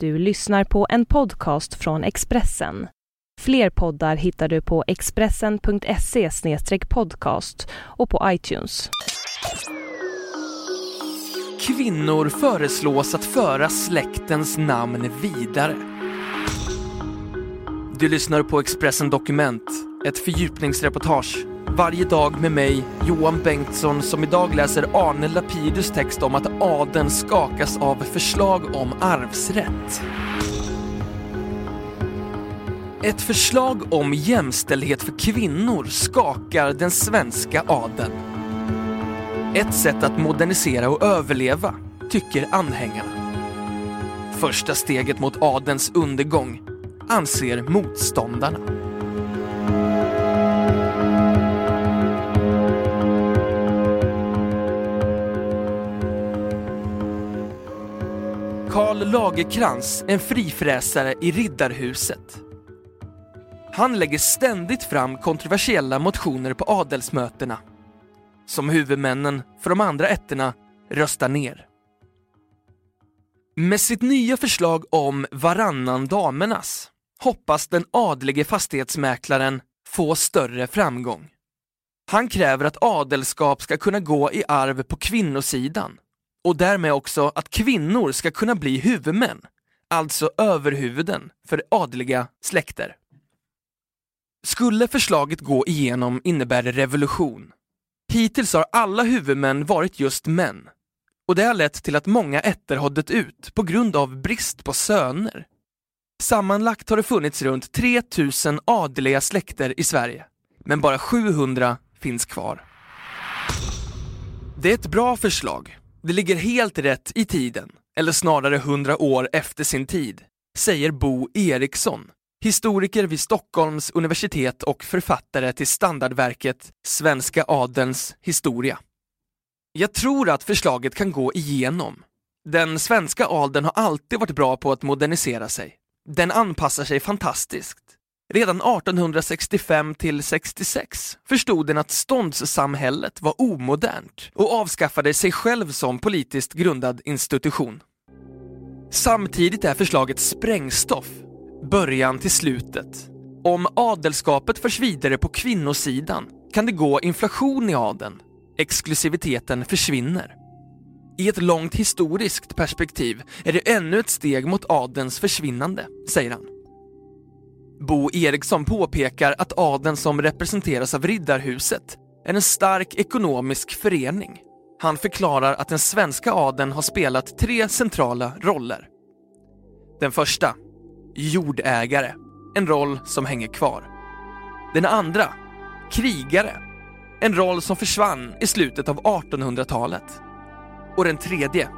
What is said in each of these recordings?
Du lyssnar på en podcast från Expressen. Fler poddar hittar du på expressen.se podcast och på iTunes. Kvinnor föreslås att föra släktens namn vidare. Du lyssnar på Expressen Dokument, ett fördjupningsreportage varje dag med mig, Johan Bengtsson, som idag läser Arne Lapidus text om att adeln skakas av förslag om arvsrätt. Ett förslag om jämställdhet för kvinnor skakar den svenska adeln. Ett sätt att modernisera och överleva, tycker anhängarna. Första steget mot adelns undergång, anser motståndarna. Lagerkrans, en frifräsare i Riddarhuset. Han lägger ständigt fram kontroversiella motioner på adelsmötena som huvudmännen för de andra ätterna röstar ner. Med sitt nya förslag om varannan damernas hoppas den adlige fastighetsmäklaren få större framgång. Han kräver att adelskap ska kunna gå i arv på kvinnosidan och därmed också att kvinnor ska kunna bli huvudmän, alltså överhuvuden för adliga släkter. Skulle förslaget gå igenom innebär det revolution. Hittills har alla huvudmän varit just män och det har lett till att många ätter har dött ut på grund av brist på söner. Sammanlagt har det funnits runt 3000 adliga släkter i Sverige, men bara 700 finns kvar. Det är ett bra förslag det ligger helt rätt i tiden, eller snarare hundra år efter sin tid, säger Bo Eriksson, historiker vid Stockholms universitet och författare till standardverket Svenska adelns historia. Jag tror att förslaget kan gå igenom. Den svenska adeln har alltid varit bra på att modernisera sig. Den anpassar sig fantastiskt. Redan 1865 till 66 förstod den att ståndssamhället var omodernt och avskaffade sig själv som politiskt grundad institution. Samtidigt är förslaget sprängstoff, början till slutet. Om adelskapet förs vidare på kvinnosidan kan det gå inflation i adeln. Exklusiviteten försvinner. I ett långt historiskt perspektiv är det ännu ett steg mot adelns försvinnande, säger han. Bo Eriksson påpekar att adeln som representeras av Riddarhuset är en stark ekonomisk förening. Han förklarar att den svenska adeln har spelat tre centrala roller. Den första, jordägare, en roll som hänger kvar. Den andra, krigare, en roll som försvann i slutet av 1800-talet. Och den tredje,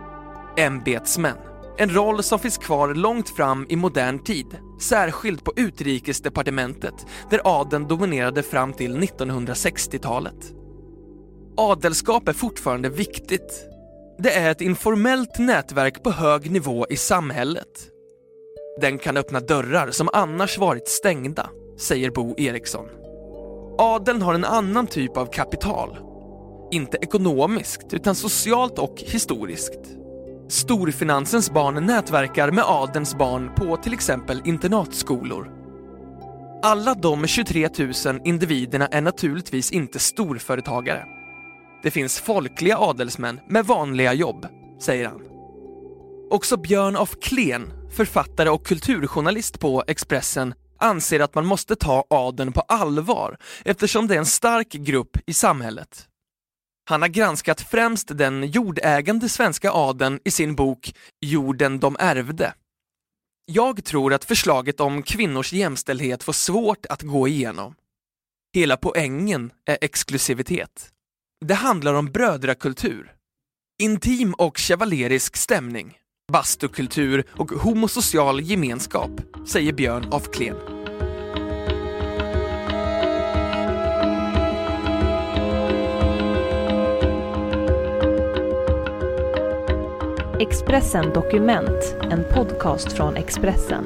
ämbetsmän, en roll som finns kvar långt fram i modern tid, särskilt på utrikesdepartementet där adeln dominerade fram till 1960-talet. Adelskap är fortfarande viktigt. Det är ett informellt nätverk på hög nivå i samhället. Den kan öppna dörrar som annars varit stängda, säger Bo Eriksson. Adeln har en annan typ av kapital. Inte ekonomiskt, utan socialt och historiskt. Storfinansens barn nätverkar med adelns barn på till exempel internatskolor. Alla de 23 000 individerna är naturligtvis inte storföretagare. Det finns folkliga adelsmän med vanliga jobb, säger han. Också Björn af Kleen, författare och kulturjournalist på Expressen, anser att man måste ta adeln på allvar eftersom det är en stark grupp i samhället. Han har granskat främst den jordägande svenska adeln i sin bok Jorden de ärvde. Jag tror att förslaget om kvinnors jämställdhet får svårt att gå igenom. Hela poängen är exklusivitet. Det handlar om brödrakultur. Intim och chevalerisk stämning, bastukultur och homosocial gemenskap, säger Björn af Kleen. Expressen Dokument, en podcast från Expressen.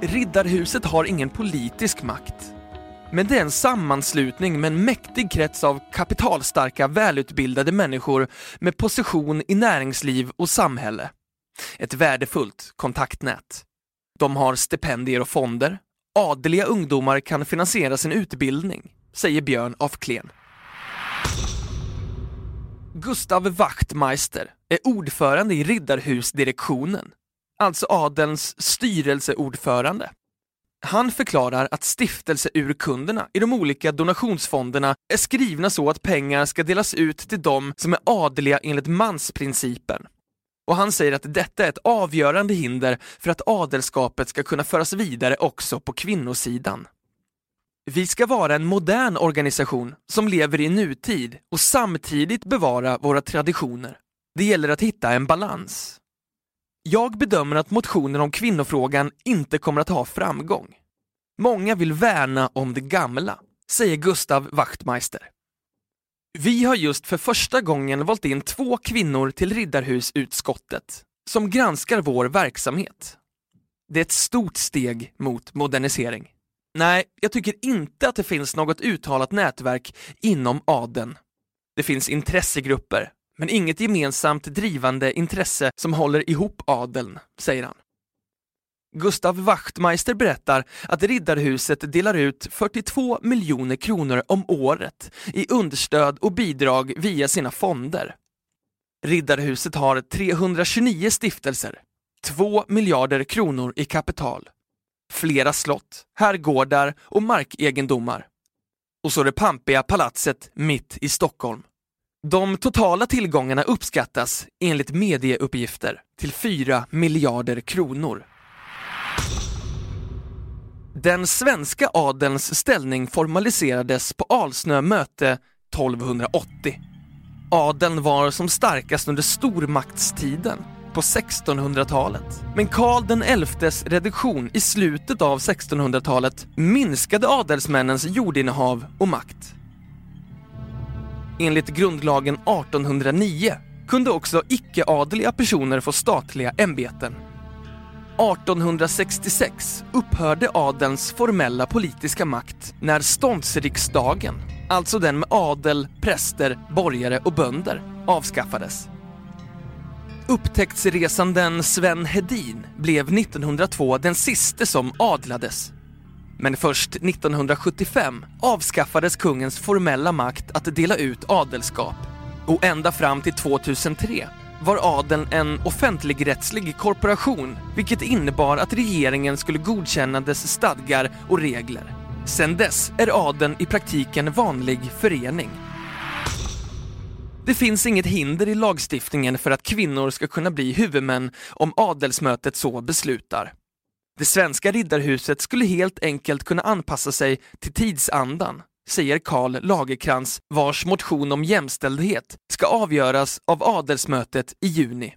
Riddarhuset har ingen politisk makt. Men det är en sammanslutning med en mäktig krets av kapitalstarka, välutbildade människor med position i näringsliv och samhälle. Ett värdefullt kontaktnät. De har stipendier och fonder. Adeliga ungdomar kan finansiera sin utbildning, säger Björn af Klen. Gustav Wachtmeister är ordförande i Riddarhusdirektionen, alltså adelns styrelseordförande. Han förklarar att stiftelseurkunderna i de olika donationsfonderna är skrivna så att pengar ska delas ut till de som är adliga enligt mansprincipen. Och han säger att detta är ett avgörande hinder för att adelskapet ska kunna föras vidare också på kvinnosidan. Vi ska vara en modern organisation som lever i nutid och samtidigt bevara våra traditioner. Det gäller att hitta en balans. Jag bedömer att motionen om kvinnofrågan inte kommer att ha framgång. Många vill värna om det gamla, säger Gustav Wachtmeister. Vi har just för första gången valt in två kvinnor till Riddarhusutskottet som granskar vår verksamhet. Det är ett stort steg mot modernisering. Nej, jag tycker inte att det finns något uttalat nätverk inom adeln. Det finns intressegrupper, men inget gemensamt drivande intresse som håller ihop adeln, säger han. Gustav Wachtmeister berättar att Riddarhuset delar ut 42 miljoner kronor om året i understöd och bidrag via sina fonder. Riddarhuset har 329 stiftelser, 2 miljarder kronor i kapital, flera slott, herrgårdar och markegendomar. Och så det pampiga palatset mitt i Stockholm. De totala tillgångarna uppskattas, enligt medieuppgifter, till 4 miljarder kronor. Den svenska adelns ställning formaliserades på Alsnö möte 1280. Adeln var som starkast under stormaktstiden på 1600-talet. Men Karl den XIs reduktion i slutet av 1600-talet minskade adelsmännens jordinnehav och makt. Enligt grundlagen 1809 kunde också icke-adliga personer få statliga ämbeten 1866 upphörde adelns formella politiska makt när ståndsriksdagen, alltså den med adel, präster, borgare och bönder, avskaffades. Upptäcktsresanden Sven Hedin blev 1902 den siste som adlades. Men först 1975 avskaffades kungens formella makt att dela ut adelskap och ända fram till 2003 var adeln en offentligrättslig korporation, vilket innebar att regeringen skulle godkänna dess stadgar och regler. Sedan dess är adeln i praktiken vanlig förening. Det finns inget hinder i lagstiftningen för att kvinnor ska kunna bli huvudmän om adelsmötet så beslutar. Det svenska riddarhuset skulle helt enkelt kunna anpassa sig till tidsandan säger Karl Lagerkrans vars motion om jämställdhet ska avgöras av adelsmötet i juni.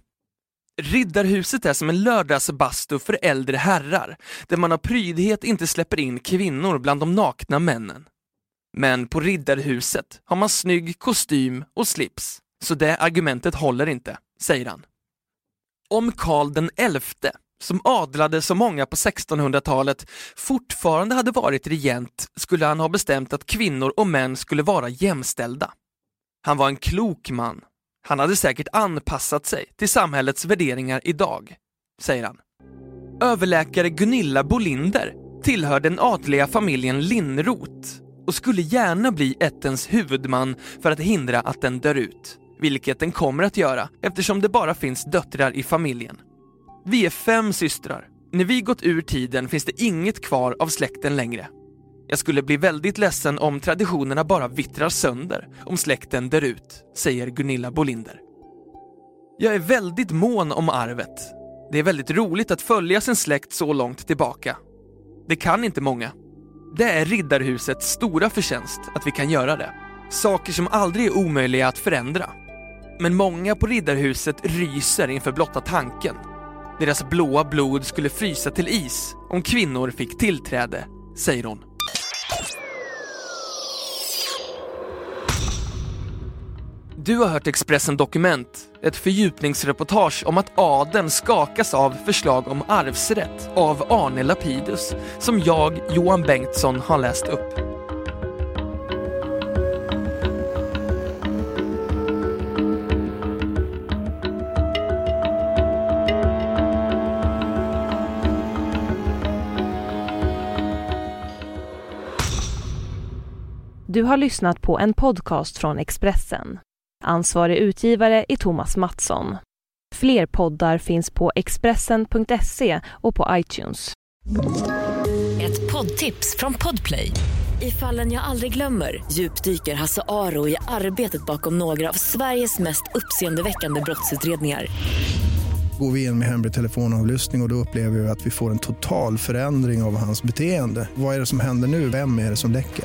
Riddarhuset är som en lördagsbastu för äldre herrar, där man av prydhet inte släpper in kvinnor bland de nakna männen. Men på Riddarhuset har man snygg kostym och slips, så det argumentet håller inte, säger han. Om Karl den elfte som adlade så många på 1600-talet, fortfarande hade varit regent skulle han ha bestämt att kvinnor och män skulle vara jämställda. Han var en klok man. Han hade säkert anpassat sig till samhällets värderingar idag, säger han. Överläkare Gunilla Bolinder tillhör den adliga familjen Linnroth och skulle gärna bli ättens huvudman för att hindra att den dör ut, vilket den kommer att göra eftersom det bara finns döttrar i familjen. Vi är fem systrar. När vi gått ur tiden finns det inget kvar av släkten längre. Jag skulle bli väldigt ledsen om traditionerna bara vittrar sönder om släkten dör ut, säger Gunilla Bolinder. Jag är väldigt mån om arvet. Det är väldigt roligt att följa sin släkt så långt tillbaka. Det kan inte många. Det är Riddarhusets stora förtjänst att vi kan göra det. Saker som aldrig är omöjliga att förändra. Men många på Riddarhuset ryser inför blotta tanken deras blåa blod skulle frysa till is om kvinnor fick tillträde, säger hon. Du har hört Expressen Dokument, ett fördjupningsreportage om att adeln skakas av förslag om arvsrätt av Arne Lapidus som jag, Johan Bengtsson, har läst upp. Du har lyssnat på en podcast från Expressen. Ansvarig utgivare är Thomas Mattsson. Fler poddar finns på Expressen.se och på iTunes. Ett poddtips från Podplay. I fallen jag aldrig glömmer djupdyker Hasse Aro i arbetet bakom några av Sveriges mest uppseendeväckande brottsutredningar. Går vi in med hemlig telefonavlyssning och, och då upplever vi att vi får en total förändring av hans beteende. Vad är det som händer nu? Vem är det som läcker?